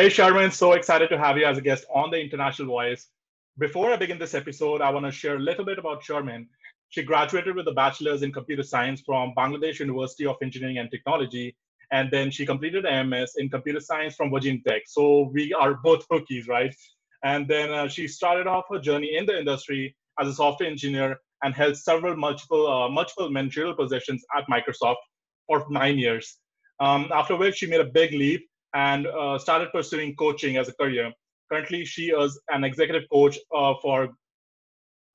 Hey, Sharmin, so excited to have you as a guest on the International Voice. Before I begin this episode, I want to share a little bit about Sharmin. She graduated with a bachelor's in computer science from Bangladesh University of Engineering and Technology, and then she completed an MS in computer science from Virginia Tech. So we are both Hokies, right? And then uh, she started off her journey in the industry as a software engineer and held several multiple uh, multiple managerial positions at Microsoft for nine years. Um, after which she made a big leap and uh, started pursuing coaching as a career. Currently, she is an executive coach uh, for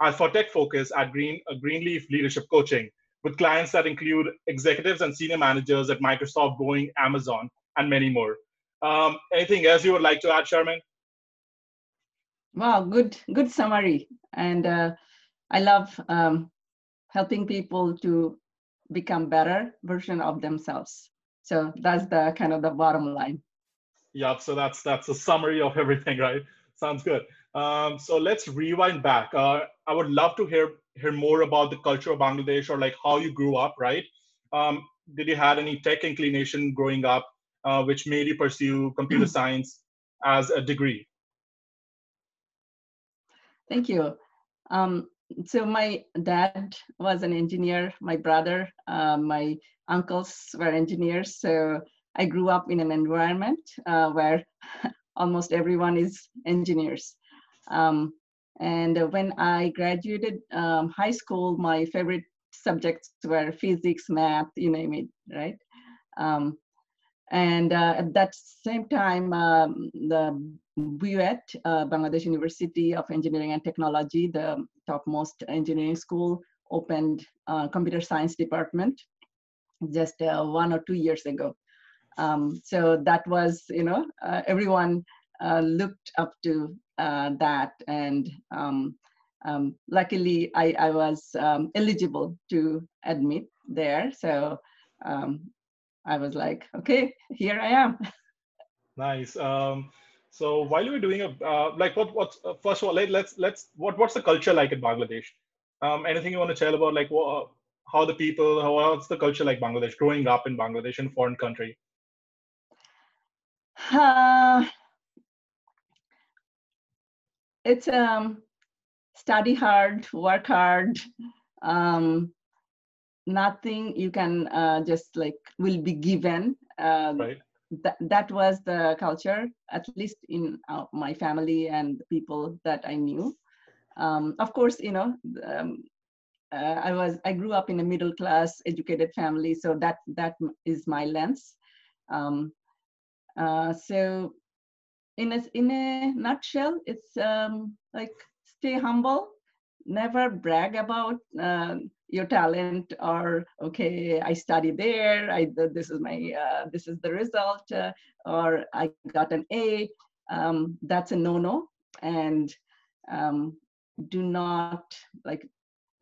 uh, for tech focus at Green uh, Greenleaf Leadership Coaching, with clients that include executives and senior managers at Microsoft, Boeing, Amazon, and many more. Um, anything else you would like to add, Sharmin? Wow, good good summary, and uh, I love um, helping people to become better version of themselves. So that's the kind of the bottom line. Yeah, so that's that's a summary of everything, right? Sounds good. Um, so let's rewind back. Uh, I would love to hear hear more about the culture of Bangladesh or like how you grew up, right? Um, did you had any tech inclination growing up, uh, which made you pursue computer science as a degree? Thank you. Um, so my dad was an engineer. My brother, uh, my uncles were engineers. So I grew up in an environment uh, where almost everyone is engineers. Um, and when I graduated um, high school, my favorite subjects were physics, math, you name it, right? Um, and uh, at that same time, um, the BUET, uh, Bangladesh University of Engineering and Technology, the topmost engineering school, opened uh, computer science department just uh, one or two years ago. Um, so that was, you know, uh, everyone uh, looked up to uh, that. And um, um, luckily, I, I was um, eligible to admit there. So um, I was like, okay, here I am. Nice. Um, so while you were doing a uh, like what what's uh, first of all let, let's let's what what's the culture like in Bangladesh? Anything you want to tell about like what, how the people how what's the culture like Bangladesh growing up in Bangladesh in foreign country? Uh, it's um, study hard, work hard. Um, nothing you can uh, just like will be given. Um, right. That that was the culture, at least in uh, my family and the people that I knew. Um, of course, you know, um, uh, I was I grew up in a middle class, educated family, so that that is my lens. Um, uh, so in a, in a nutshell, it's um, like stay humble, never brag about uh, your talent or okay, I studied there, I this is my uh, this is the result, uh, or I got an A. Um, that's a no-no, and um, do not like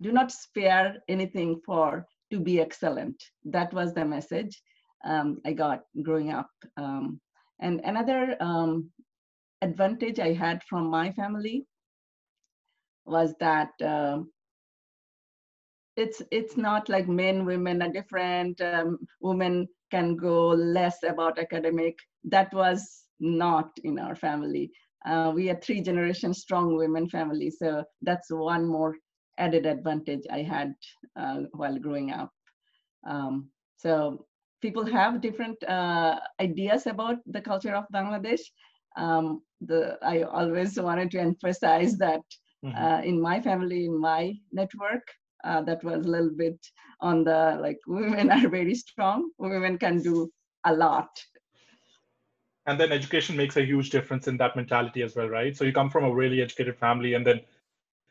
do not spare anything for to be excellent. That was the message um, I got growing up. Um, and another um, advantage I had from my family was that uh, it's it's not like men women are different. Um, women can go less about academic. That was not in our family. Uh, we are three generation strong women family, so that's one more added advantage I had uh, while growing up. Um, so people have different uh, ideas about the culture of Bangladesh. Um, the, I always wanted to emphasize that mm-hmm. uh, in my family, in my network, uh, that was a little bit on the like women are very strong. Women can do a lot. And then education makes a huge difference in that mentality as well, right? So you come from a really educated family, and then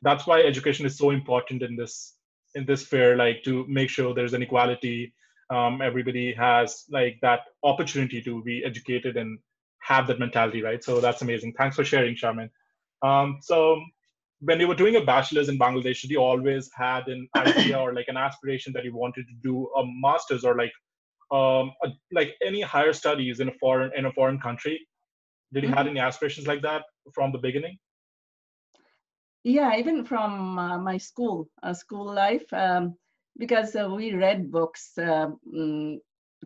that's why education is so important in this in this fair, like to make sure there's an equality um, everybody has like that opportunity to be educated and have that mentality, right? So that's amazing. Thanks for sharing, Sharmin. Um, so when you were doing a bachelor's in Bangladesh, did you always had an idea or like an aspiration that you wanted to do a master's or like um, a, like any higher studies in a foreign in a foreign country? Did you mm-hmm. have any aspirations like that from the beginning? Yeah, even from uh, my school, uh, school life. Um, because uh, we read books, uh, mm,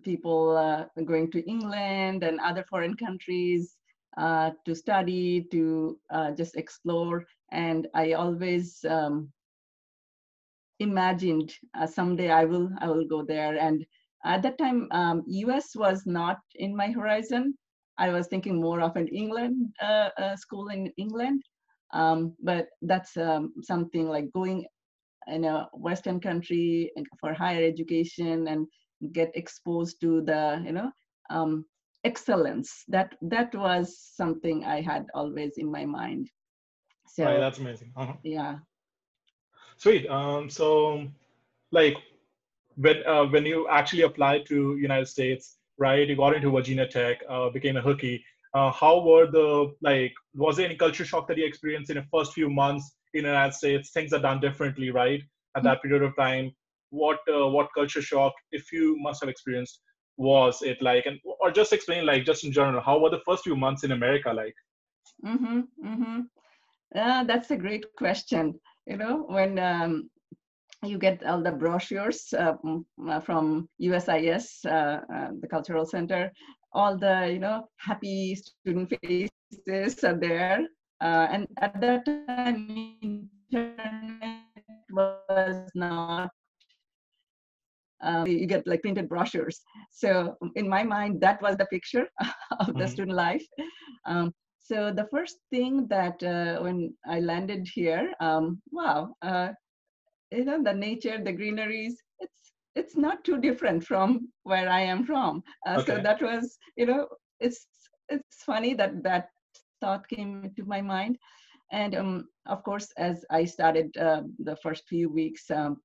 people uh, going to England and other foreign countries, uh, to study, to just explore. And I always um, imagined someday I will I will go there. And at that time, um, US was not in my horizon. I was thinking more of an England school in England, um, but that's um, something like going in a Western country for higher education and get exposed to the you know um, excellence. That that was something I had always in my mind. So right, that's amazing. Uh-huh. Yeah. Sweet. Um, so, like, when uh, when you actually applied to United States, right? You got into Virginia Tech, uh, became a Hokie. Uh, how were the like? Was there any culture shock that you experienced in the first few months in the United States? Things are done differently, right? At that period of time, what uh, what culture shock, if you must have experienced, was it like? And or just explain, like, just in general, how were the first few months in America like? Mm-hmm. Mm-hmm. Uh, that's a great question you know, when um, you get all the brochures uh, uh from USIS, uh, uh, the Cultural Center, all the, you know, happy student faces are there. Uh, and at that time, internet was not um, you get like printed brochures. So in my mind, that was the picture of the mm-hmm. student life. Um, so the first thing that uh, when I landed here, um, wow, uh, you know, the nature, the greeneries, it's not too different from where I am from. Uh, okay. So that was, you know, it's it's funny that that thought came to my mind, and um, of course, as I started uh, the first few weeks, um,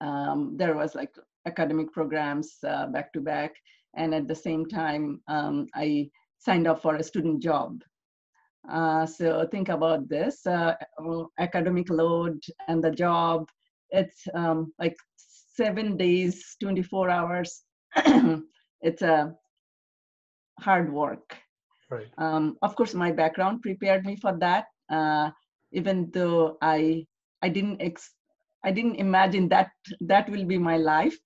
um, there was like academic programs uh, back to back, and at the same time, um, I signed up for a student job. Uh, so think about this uh, academic load and the job. It's um, like seven days, 24 hours. it's a hard work. Right. Um, of course, my background prepared me for that. Uh, even though I I didn't ex- I didn't imagine that that will be my life.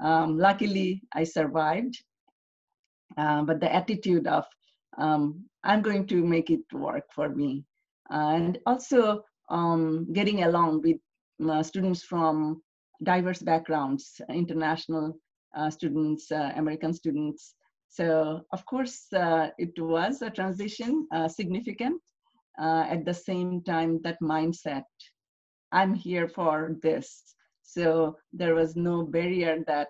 Um, luckily, I survived. Uh, but the attitude of um, I'm going to make it work for me. and also um, getting along with uh, students from diverse backgrounds, international uh, students, uh, American students. So of course, uh, it was a transition, significant. at the same time, that mindset, I'm here for this. So there was no barrier that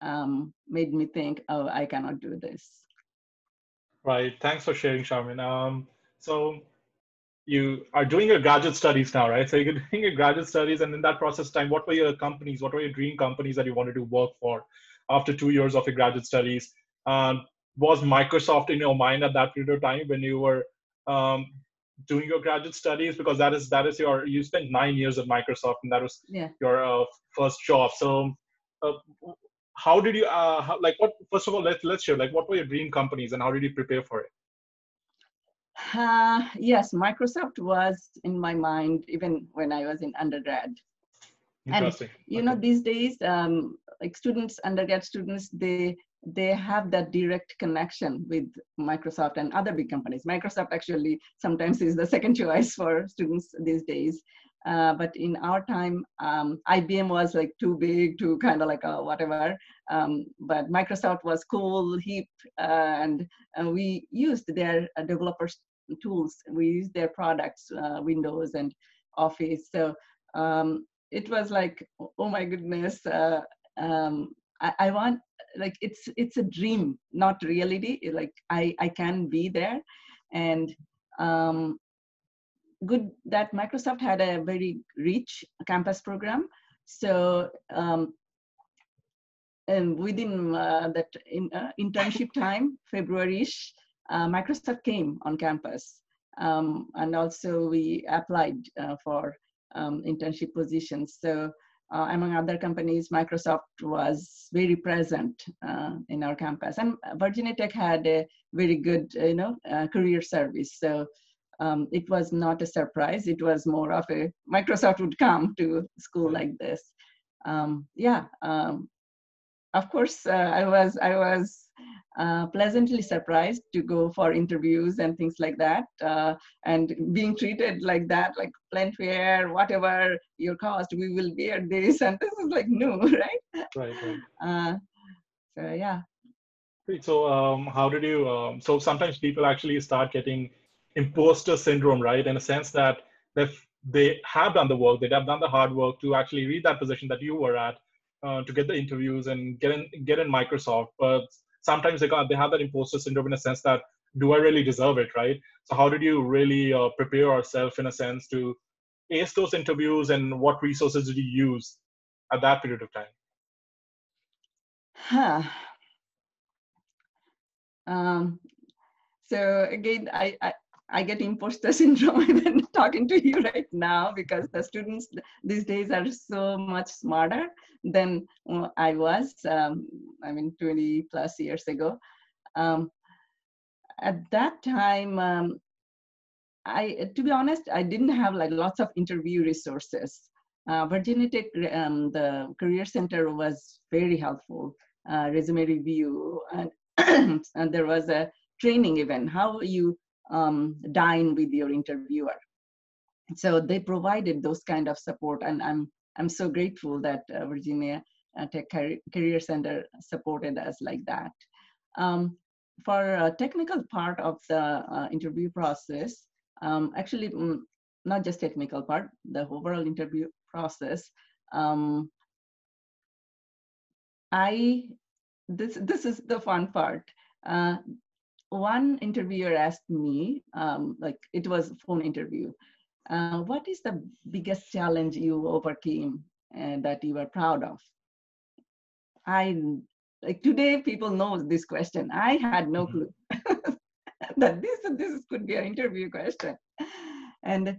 um, made me think, oh, I cannot do this. Right. Thanks for sharing, Sharmin. Um, so you are doing your graduate studies now, right? So you're doing your graduate studies, and in that process time, what were your companies? What were your dream companies that you wanted to work for after two years of your graduate studies? Um, was Microsoft in your mind at that period of time when you were um, doing your graduate studies? Because that is that is your you spent nine years at Microsoft, and that was yeah. your uh, first job. So uh, how did you uh, how, like what first of all let's let's share like what were your dream companies and how did you prepare for it uh, yes microsoft was in my mind even when i was in undergrad and you okay. know these days um, like students undergrad students they they have that direct connection with microsoft and other big companies microsoft actually sometimes is the second choice for students these days uh, but in our time, um, IBM was like too big to kind of like a whatever. Um, but Microsoft was cool, hip, uh, and, and we used their uh, developers tools. We use their products, uh, Windows and Office. So um, it was like, oh my goodness, uh, um, I, I want like it's it's a dream, not reality. Like I I can be there, and um, good that Microsoft had a very rich campus program. So um, and within uh, that in, uh, internship time, February-ish, uh, Microsoft came on campus. Um, and also we applied uh, for um, internship positions. So uh, among other companies, Microsoft was very present uh, in our campus. And Virginia Tech had a very good, you know, career service. So um, it was not a surprise. It was more of a Microsoft would come to school like this. Um, yeah, um, of course, uh, I was I was uh, pleasantly surprised to go for interviews and things like that, uh, and being treated like that, like plenty wear, whatever your cost, we will wear this, and this is like new, right? Right. right. Uh, so yeah. Great. So, um, how did you? Um, so sometimes people actually start getting imposter syndrome, right? In a sense that they they have done the work, they have done the hard work to actually reach that position that you were at, uh, to get the interviews and get in get in Microsoft. But sometimes they got they have that imposter syndrome in a sense that do I really deserve it, right? So how did you really uh, prepare yourself in a sense to ace those interviews, and what resources did you use at that period of time? Huh. Um, so again, I, I, I get imposter syndrome even talking to you right now because the students these days are so much smarter than I was. Um, I mean, 20 plus years ago. Um, at that time, um, I, to be honest, I didn't have like lots of interview resources. Uh, Virginia Tech, um, the Career Center was very helpful. Uh, resume review, and, and there was a training event, how you um, dine with your interviewer. So they provided those kind of support, and I'm I'm so grateful that uh, Virginia uh, Tech Career Center supported us like that. Um, for a technical part of the uh, interview process, um, actually mm, not just technical part, the overall interview process. Um, I this this is the fun part. Uh, one interviewer asked me, um, like it was a phone interview, uh, what is the biggest challenge you overcame and that you were proud of? I like today people know this question. I had no mm-hmm. clue that this this could be an interview question, and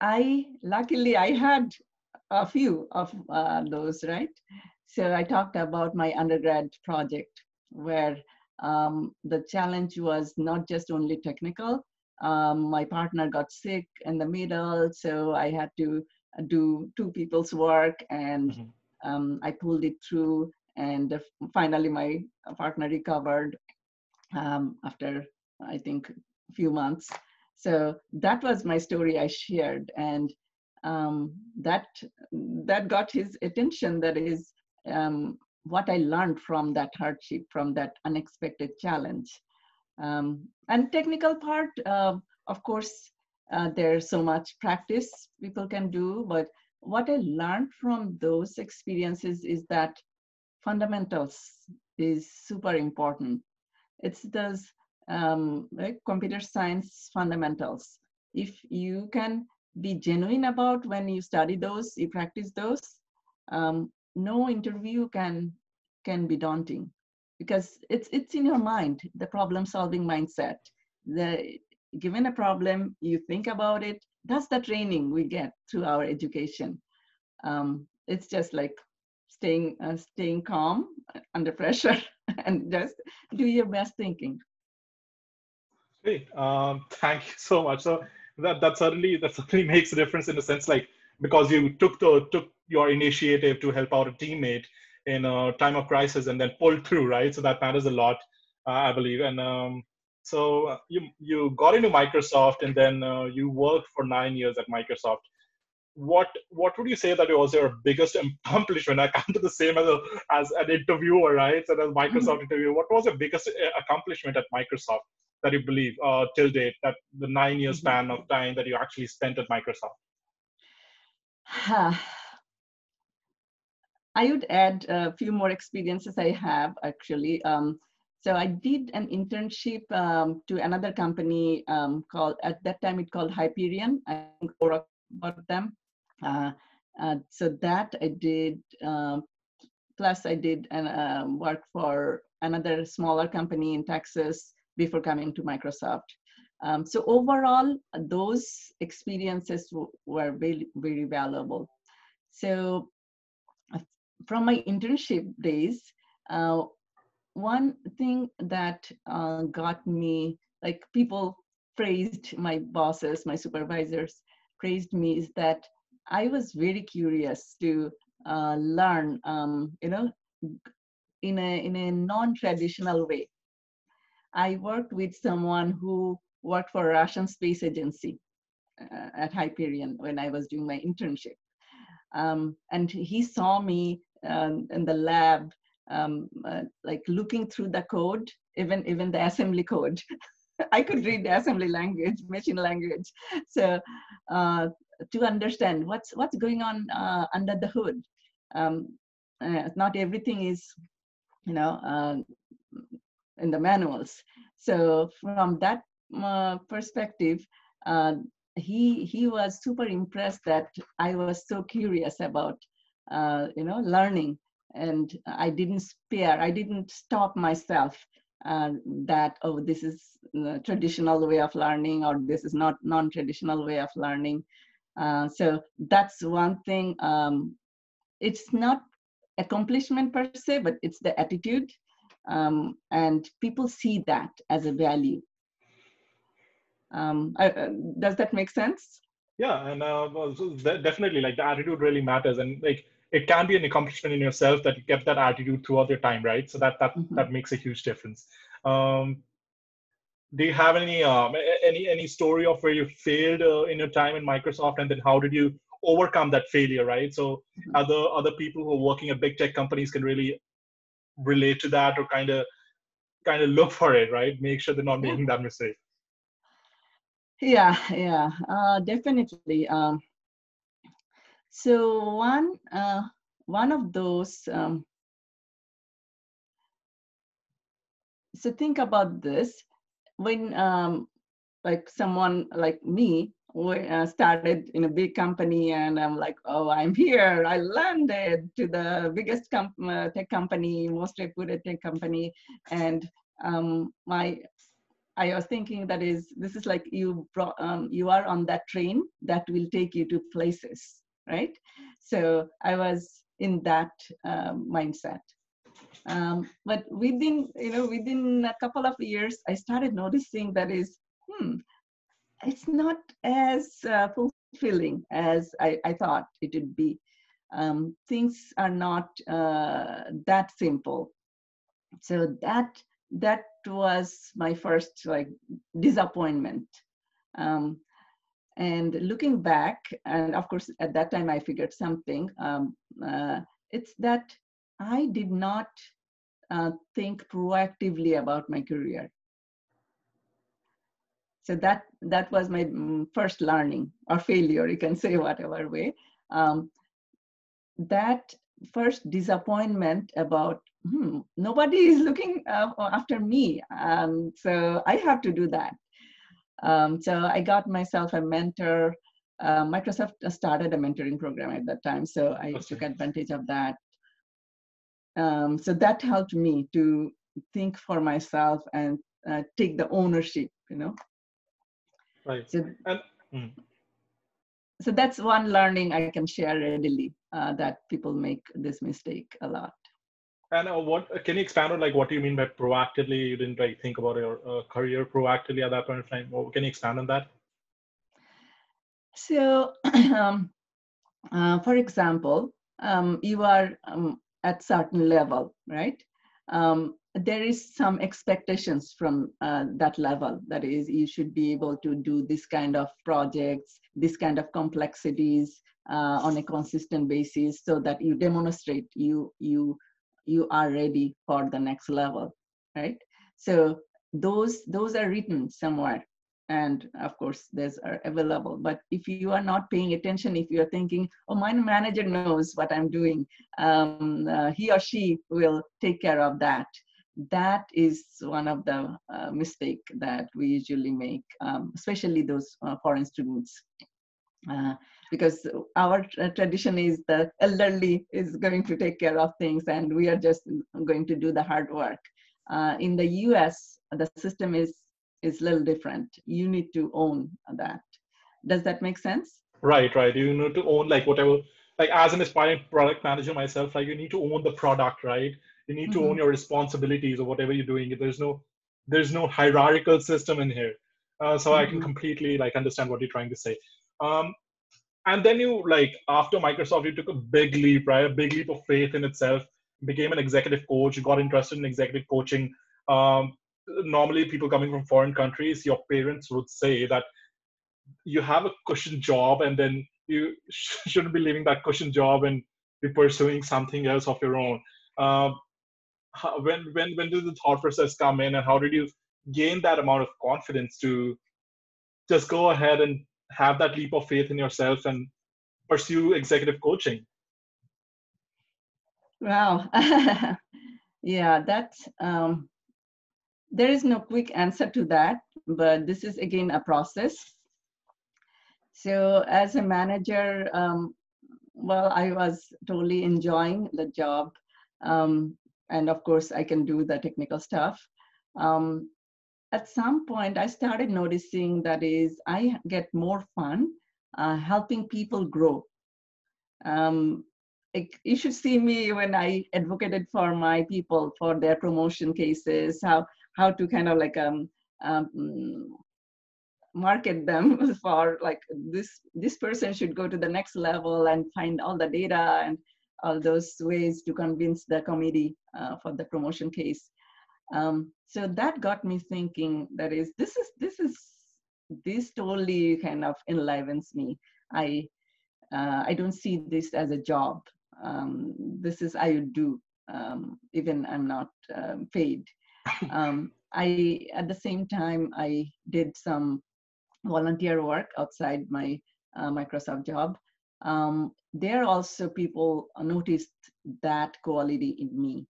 I luckily I had a few of uh, those right. So I talked about my undergrad project where um, the challenge was not just only technical. Um, my partner got sick in the middle, so I had to do two people's work, and mm-hmm. um, I pulled it through. And finally, my partner recovered um, after I think a few months. So that was my story I shared, and um, that that got his attention. That is um, what I learned from that hardship, from that unexpected challenge. Um, and technical part, uh, of course, uh, there's so much practice people can do, but what I learned from those experiences is that fundamentals is super important. It's those um, like computer science fundamentals. If you can be genuine about when you study those, you practice those, um, no interview can can be daunting because it's it's in your mind the problem solving mindset the given a problem you think about it that's the training we get through our education um, it's just like staying uh, staying calm under pressure and just do your best thinking Great. Um, thank you so much. So that that certainly that certainly makes a difference in a sense, like because you took the took your initiative to help out a teammate in a time of crisis and then pull through, right? So that matters a lot, uh, I believe. And um, so uh, you you got into Microsoft and then uh, you worked for nine years at Microsoft. What what would you say that was your biggest accomplishment? I come to the same as a, as an interviewer, right? So as Microsoft mm-hmm. interviewer, what was your biggest uh, accomplishment at Microsoft that you believe uh, till date? That the nine year mm-hmm. span of time that you actually spent at Microsoft. I would add a few more experiences I have actually. Um, so I did an internship um, to another company um, called, at that time it called Hyperion. I think about them. Uh, uh, so that I did, uh, plus I did an, uh, work for another smaller company in Texas before coming to Microsoft. Um, so overall, those experiences were very, very valuable. So from my internship days, uh, one thing that uh, got me, like people praised my bosses, my supervisors praised me is that I was very curious to uh, learn, um, you know, in a in a non-traditional way. I worked with someone who worked for Russian Space Agency uh, at Hyperion when I was doing my internship. Um, and he saw me um, in the lab, um, uh, like looking through the code, even even the assembly code. I could read the assembly language, machine language. So uh, to understand what's what's going on uh, under the hood. Um, uh, not everything is, you know, uh, in the manuals. So from that uh, perspective, uh, he he was super impressed that I was so curious about, uh, you know, learning, and I didn't spare, I didn't stop myself uh, that oh this is traditional way of learning or this is not non-traditional way of learning. Uh, so that's one thing. Um, it's not accomplishment per se, but it's the attitude um, and people see that as a value. Um, I, uh, does that make sense? Yeah, and uh, definitely, like the attitude really matters, and like it can be an accomplishment in yourself that you kept that attitude throughout your time, right? So that that mm-hmm. that makes a huge difference. Um, do you have any um, any any story of where you failed uh, in your time in Microsoft, and then how did you overcome that failure, right? So mm-hmm. other other people who are working at big tech companies can really relate to that or kind of kind of look for it right make sure they're not making that mistake yeah yeah uh, definitely um, so one uh, one of those um, so think about this. When um, like someone like me uh, started in a big company and i'm like oh i'm here. I landed to the biggest com- uh, tech company most reputed tech company. And um, my i was thinking that is this is like you brought um, you are on that train that will take you to places right so i was in that uh, mindset um, but within you know within a couple of years i started noticing that is hmm it's not as uh, fulfilling as I, I, thought it would be. Um, things are not uh, that simple. So that that was my first like disappointment. Um, and looking back, and of course at that time I figured something. Um, uh, it's that I did not uh, think proactively about my career. So that that was my mm, first learning or failure you can say whatever way. Um, that first disappointment about hmm, nobody is looking uh, after me. Um, so i have to do that um, so i got myself a mentor uh, microsoft started a mentoring program at that time so i okay. took advantage of that um, so that helped me to think for myself and uh, take the ownership you know Right. So, and, mm. so that's one learning I can share readily uh, that people make this mistake a lot. And uh, what can you expand on like what do you mean by proactively? You didn't like think about your uh, career proactively at that point of time. Can you expand on that? So, um, uh, for example, um, you are um, at certain level, right? Um, there is some expectations from uh, that level that is you should be able to do this kind of projects this kind of complexities uh, on a consistent basis so that you demonstrate you you you are ready for the next level right so those those are written somewhere and of course those are available but if you are not paying attention if you're thinking oh my manager knows what i'm doing um, uh, he or she will take care of that that is one of the uh, mistake that we usually make, um, especially those uh, foreign students. Because our tradition is the elderly is going to take care of things and we are just going to do the hard work. Uh, in the US, the system is, is a little different. You need to own that. Does that make sense? Right, right. You need to own like whatever, like as an aspiring product manager myself, like you need to own the product, right? you need to mm-hmm. own your responsibilities or whatever you're doing there's no there's no hierarchical system in here uh, so mm-hmm. i can mm-hmm. completely like understand what you're trying to say um, and then you like after microsoft you took a big leap right a big leap of faith in itself became an executive coach, got interested in executive coaching. Um, normally, people coming from foreign countries, your parents would say that you have a cushion job and then you shouldn't be leaving that cushion job and be pursuing something else of your own. Uh, when when when did the thought process come in, and how did you gain that amount of confidence to just go ahead and have that leap of faith in yourself and pursue executive coaching? Wow. yeah, that's um, there is no quick answer to that, but this is again a process. So as a manager, um, well, I was totally enjoying the job. Um, and of course, I can do the technical stuff. Um, at some point, I started noticing that is, I get more fun uh, helping people grow. Um, it, you should see me when I advocated for my people for their promotion cases, how how to kind of like um, um, market them for like this this person should go to the next level and find all the data and all those ways to convince the committee uh, for the promotion case um, so that got me thinking that is this is this is this totally kind of enlivens me. I uh, i don't see this as a job. Um, this is i would do um, even i'm not um, paid. Um, i at the same time i did some volunteer work outside my uh, Microsoft job, um, there also people noticed that quality in me.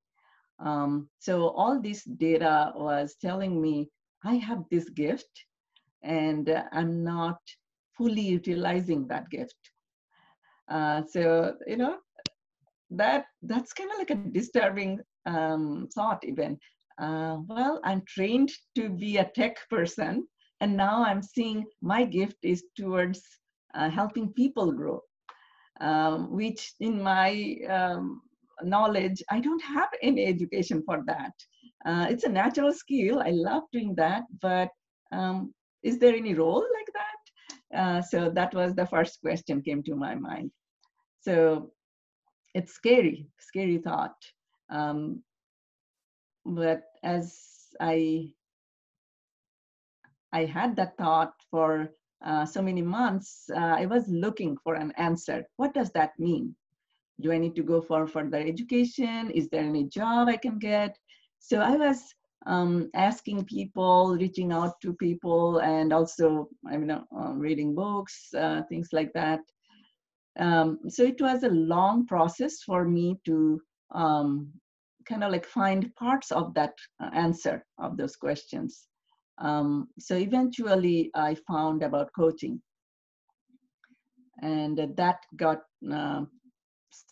Um, so all this data was telling me I have this gift and uh, I'm not fully utilizing that gift. Uh, so, you know, that that's kind of like a disturbing um, thought even. Uh, well, I'm trained to be a tech person, and now I'm seeing my gift is towards uh, helping people grow, um, which in my um, knowledge, I don't have any education for that. Uh, it's a natural skill. I love doing that, but um, is there any role like that? Uh, so that was the first question came to my mind. So it's scary, scary thought. Um, but as I I had that thought for uh, so many months. Uh, I was looking for an answer. What does that mean? Do I need to go for further education? Is there any job I can get? So I was um, asking people, reaching out to people, and also I mean, uh, reading books, uh, things like that. Um, so it was a long process for me to um, kind of like find parts of that uh, answer of those questions. Um, so eventually I found about coaching. And that got uh,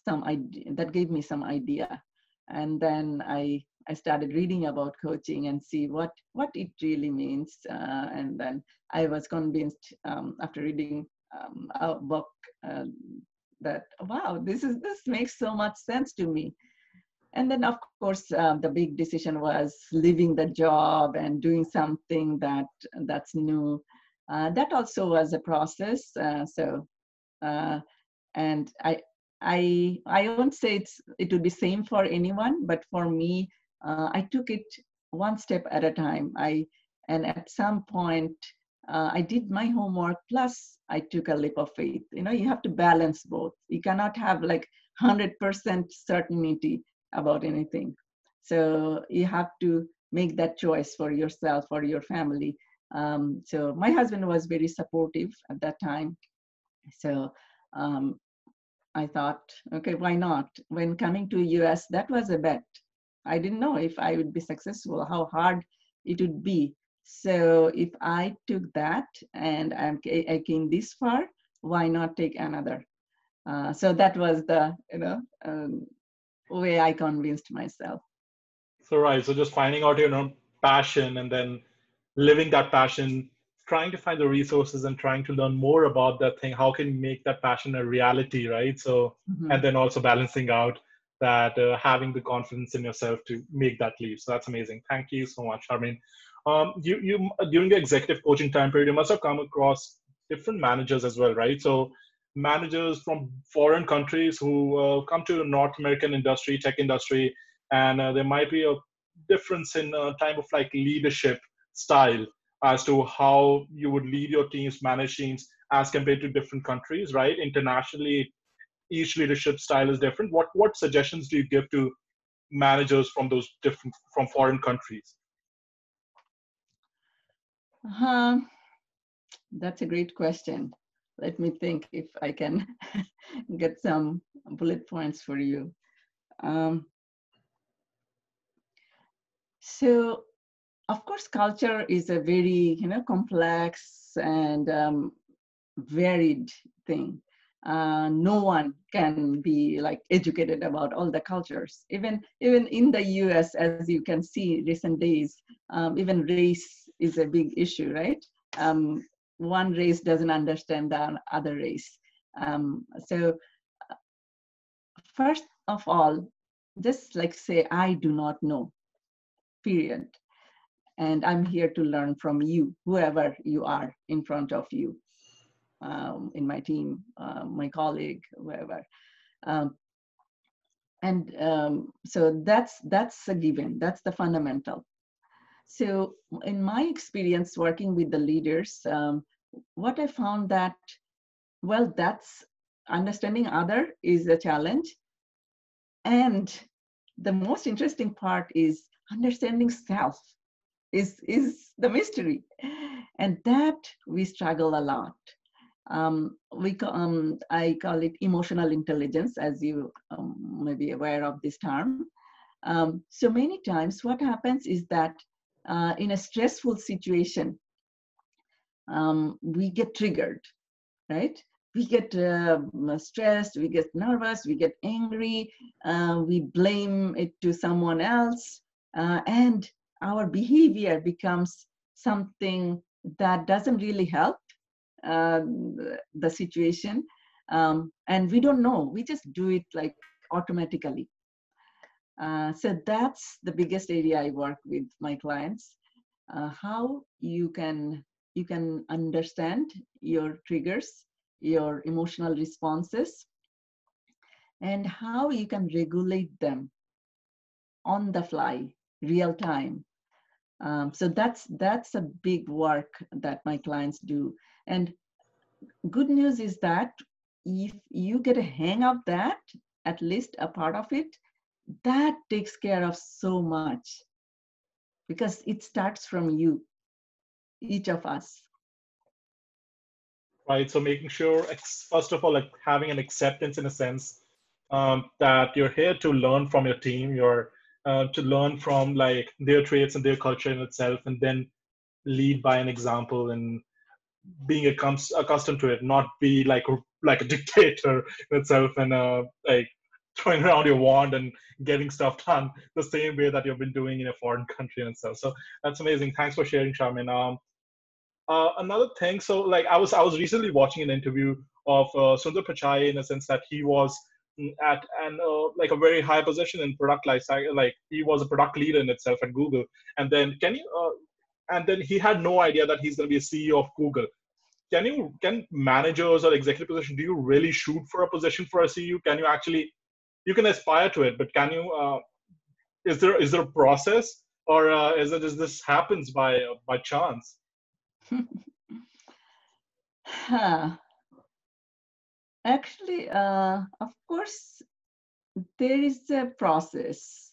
some idea, that gave me some idea. And then I, I started reading about coaching and see what, what it really means. Uh, and then I was convinced um, after reading um, a book uh, that, wow, this, is, this makes so much sense to me and then of course um, the big decision was leaving the job and doing something that that's new uh, that also was a process uh, so uh, and i i i won't say it's it would be same for anyone but for me uh, i took it one step at a time i and at some point uh, i did my homework plus i took a leap of faith you know you have to balance both you cannot have like 100% certainty about anything. So you have to make that choice for yourself or your family. Um, so my husband was very supportive at that time. So um, I thought, okay, why not? When coming to US, that was a bet. I didn't know if I would be successful, how hard it would be. So if I took that and I'm, I came this far, why not take another? Uh, so that was the you know um, way I convinced myself. So right, so just finding out your own passion and then living that passion, trying to find the resources and trying to learn more about that thing. How can you make that passion a reality, right? So mm-hmm. and then also balancing out that uh, having the confidence in yourself to make that leap. So that's amazing. Thank you so much, Sharmin. Um, you you during the executive coaching time period, you must have come across different managers as well, right? So managers from foreign countries who uh, come to North American industry, tech industry, and uh, there might be a difference in uh, type of like leadership style as to how you would lead your teams, manage teams as compared to different countries, right? Internationally, each leadership style is different. What what suggestions do you give to managers from those different from foreign countries? Uh, that's a great question. Let me think if I can get some bullet points for you. Um, so, of course, culture is a very you know complex and um, varied thing. Uh, no one can be like educated about all the cultures. Even even in the U.S., as you can see, recent days, um, even race is a big issue, right? Um, one race doesn't understand the other race. Um, so, first of all, just like say, I do not know, period. And I'm here to learn from you, whoever you are in front of you, um, in my team, uh, my colleague, whoever. Um, and um, so that's that's a given. That's the fundamental. So in my experience working with the leaders, um, what I found that, well, that's understanding other is a challenge. And the most interesting part is understanding self is, is the mystery. And that we struggle a lot. Um, we um, I call it emotional intelligence, as you um, may be aware of this term. Um, so many times what happens is that uh, in a stressful situation, um, we get triggered, right? We get uh, stressed, we get nervous, we get angry, uh, we blame it to someone else, uh, and our behavior becomes something that doesn't really help uh, the situation. Um, and we don't know, we just do it like automatically. Uh, so that's the biggest area I work with my clients. Uh, how you can you can understand your triggers, your emotional responses, and how you can regulate them on the fly, real time. Um, so that's that's a big work that my clients do. And good news is that if you get a hang of that, at least a part of it, that takes care of so much because it starts from you each of us right so making sure first of all like having an acceptance in a sense um, that you're here to learn from your team you're uh, to learn from like their traits and their culture in itself and then lead by an example and being accustomed to it not be like like a dictator itself and uh, like throwing around your wand and getting stuff done the same way that you've been doing in a foreign country and stuff. So that's amazing. Thanks for sharing, Sharmin. Um, uh, another thing, so like I was I was recently watching an interview of uh, Sundar Pichai in a sense that he was at an uh, like a very high position in product life. Like he was a product leader in itself at Google, and then can you? Uh, and then he had no idea that he's going to be a CEO of Google. Can you can managers or executive position? Do you really shoot for a position for a CEO? Can you actually you can aspire to it but can you uh, is there is there a process or uh, is it is this happens by uh, by chance huh. Actually uh, of course there is a process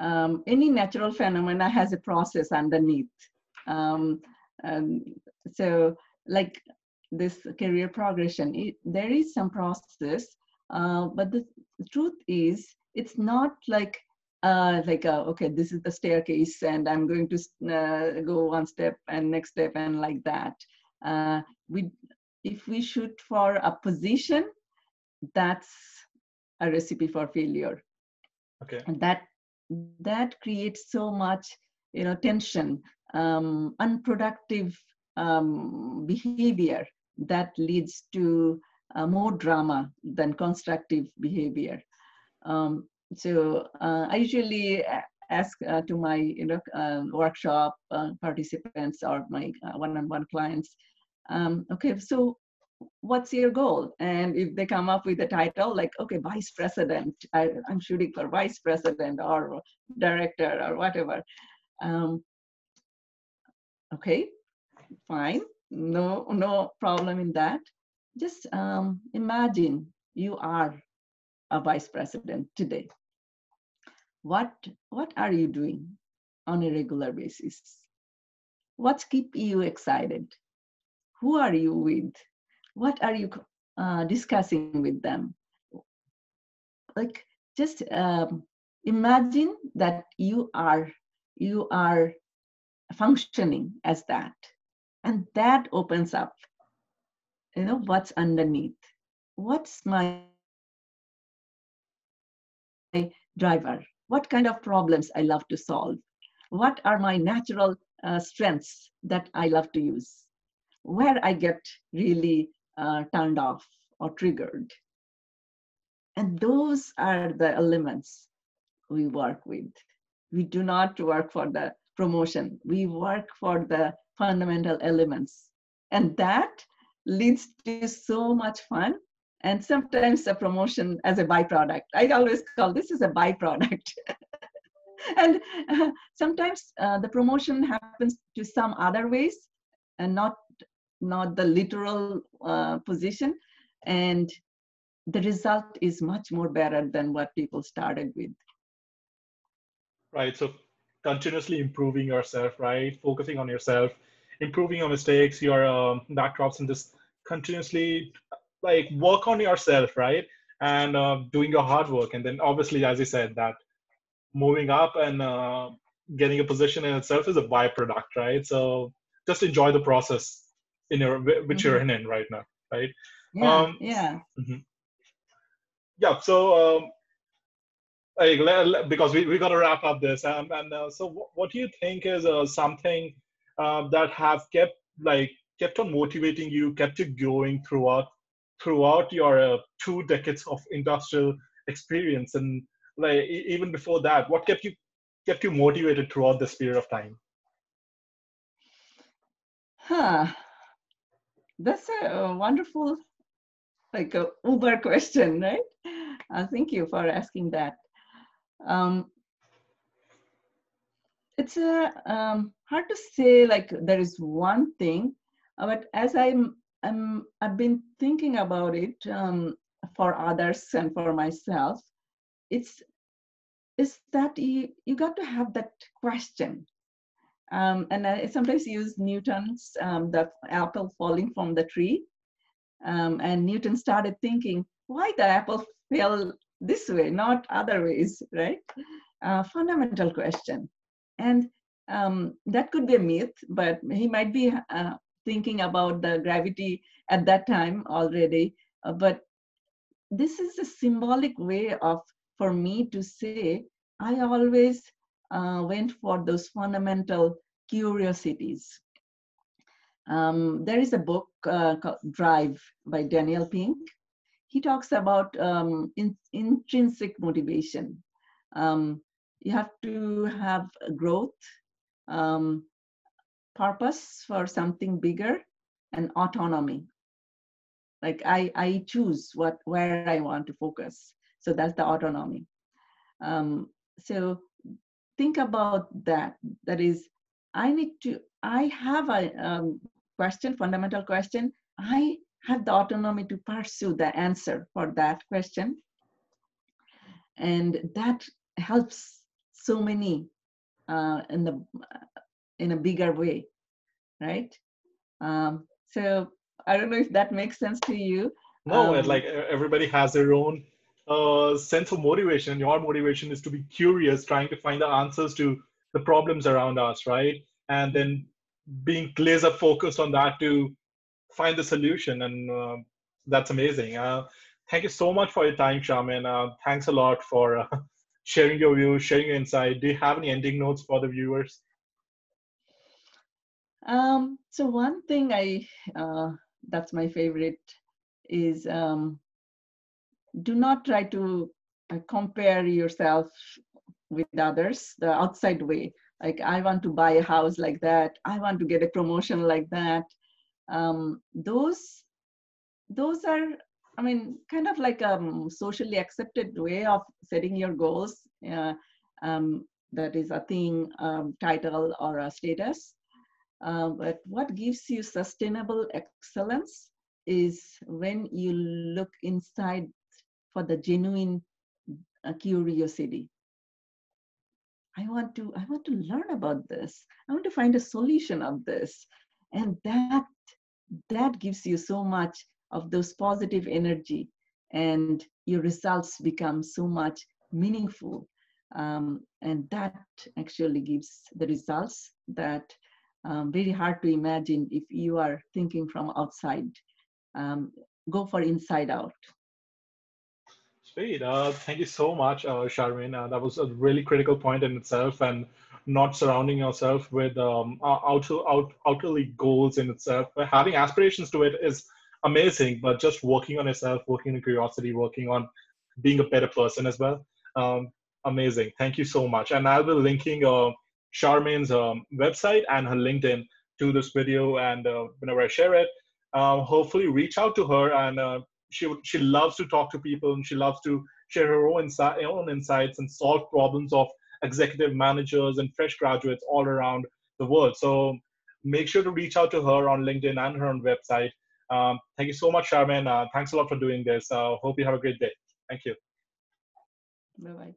um, any natural phenomena has a process underneath um, so like this career progression it, there is some process uh, but the, the, truth is, it's not like uh, like uh, okay, this is the staircase, and I'm going to uh, go one step and next step and like that. Uh, we, if we shoot for a position, that's a recipe for failure. Okay. And that that creates so much, you know, tension, um, unproductive um, behavior that leads to uh, more drama than constructive behavior. Um, so uh, I usually ask uh, to my you know uh, workshop uh, participants or my uh, one-on-one clients, um, okay, so what's your goal? And if they come up with a title like, okay, vice president, I, am shooting for vice president or director or whatever. Um, okay, fine, no, no problem in that. Just um, imagine you are a vice president today. What, what are you doing on a regular basis? What's keep you excited? Who are you with? what are you uh, discussing with them? Like just um, imagine that you are you are functioning as that and that opens up you know what's underneath. What's my driver? What kind of problems i love to solve? What are my natural uh, strengths that i love to use where i get really uh, turned off or triggered. And those are the elements we work with. We do not work for the promotion, we work for the fundamental elements. And that leads to so much fun and sometimes a promotion as a byproduct. I always call this is a byproduct. and uh, sometimes uh, the promotion happens to some other ways and not not the literal uh, position. And the result is much more better than what people started with. Right. So continuously improving yourself, right? Focusing on yourself, improving your mistakes, your um, backdrops, and just continuously like work on yourself, right? And uh, doing your hard work. And then obviously, as you said, that moving up and uh, getting a position in itself is a byproduct, right? So just enjoy the process in your which mm-hmm. you're in right now right? Yeah um, yeah. mm-hmm. yeah so um, like, because we, we got to wrap up this um, and uh, so w- what do you think is uh, something uh, that have kept like kept on motivating you kept you going throughout throughout your uh, two decades of industrial experience? And like even before that what kept you kept you motivated throughout this period of time? Huh that's a, wonderful, like a Uber question, right? Uh, thank you for asking that. Um, it's a, um, hard to say like there is one thing, uh, but as I'm, I'm I've been thinking about it um, for others and for myself, it's is that you you got to have that question um, and I sometimes use Newton's, um, the apple falling from the tree. Um, and Newton started thinking, why the apple fell this way, not other ways, right? Uh, fundamental question. And um, that could be a myth, but he might be uh, thinking about the gravity at that time already. Uh, but this is a symbolic way of, for me to say, I always uh, went for those fundamental curiosities. Um, there is a book uh, called Drive by Daniel Pink. He talks about um, in, intrinsic motivation. Um, you have to have growth, um, purpose for something bigger, and autonomy. Like I, I choose what where I want to focus. So that's the autonomy. Um, so think about that. That is i need to i have a um, question fundamental question. I have the autonomy to pursue the answer for that question. And that helps so many uh, in the in a bigger way right? Um, so i don't know if that makes sense to you. No um, like everybody has their own uh, sense of motivation. Your motivation is to be curious, trying to find the answers to the problems around us, right? And then being laser focused on that to find the solution. And uh, that's amazing. Uh, thank you so much for your time, Sharmin. Uh, thanks a lot for uh, sharing your views, sharing your insight. Do you have any ending notes for the viewers? Um, so one thing I that's my favorite is um, do not try to uh, compare yourself with others the outside way. Like i want to buy a house like that. I want to get a promotion like that. Um, those those are i mean kind of like a um, socially accepted way of setting your goals uh, um, that is a thing um, title or a status. Uh, but what gives you sustainable excellence is when you look inside for the genuine uh, curiosity. I want to i want to learn about this. I want to find a solution of this. And that that gives you so much of those positive energy and your results become so much meaningful. Um, and that actually gives the results that um, very hard to imagine if you are thinking from outside. Um, go for inside out Uh, thank you so much, uh, Sharmin. Uh, that was a really critical point in itself, and not surrounding yourself with um, outer, out, outerly goals in itself. But having aspirations to it is amazing, but just working on yourself, working on curiosity, working on being a better person as well. Um, amazing. Thank you so much. And I'll be linking uh, Sharmin's um, website and her LinkedIn to this video. And uh, whenever I share it, uh, hopefully reach out to her. And uh, she she loves to talk to people and she loves to share her own, insi- own insights and solve problems of executive managers and fresh graduates all around the world. So make sure to reach out to her on LinkedIn and her own website. Um, thank you so much, Sharmin. Uh, thanks a lot for doing this. Uh, hope you have a great day. Thank you. Bye bye.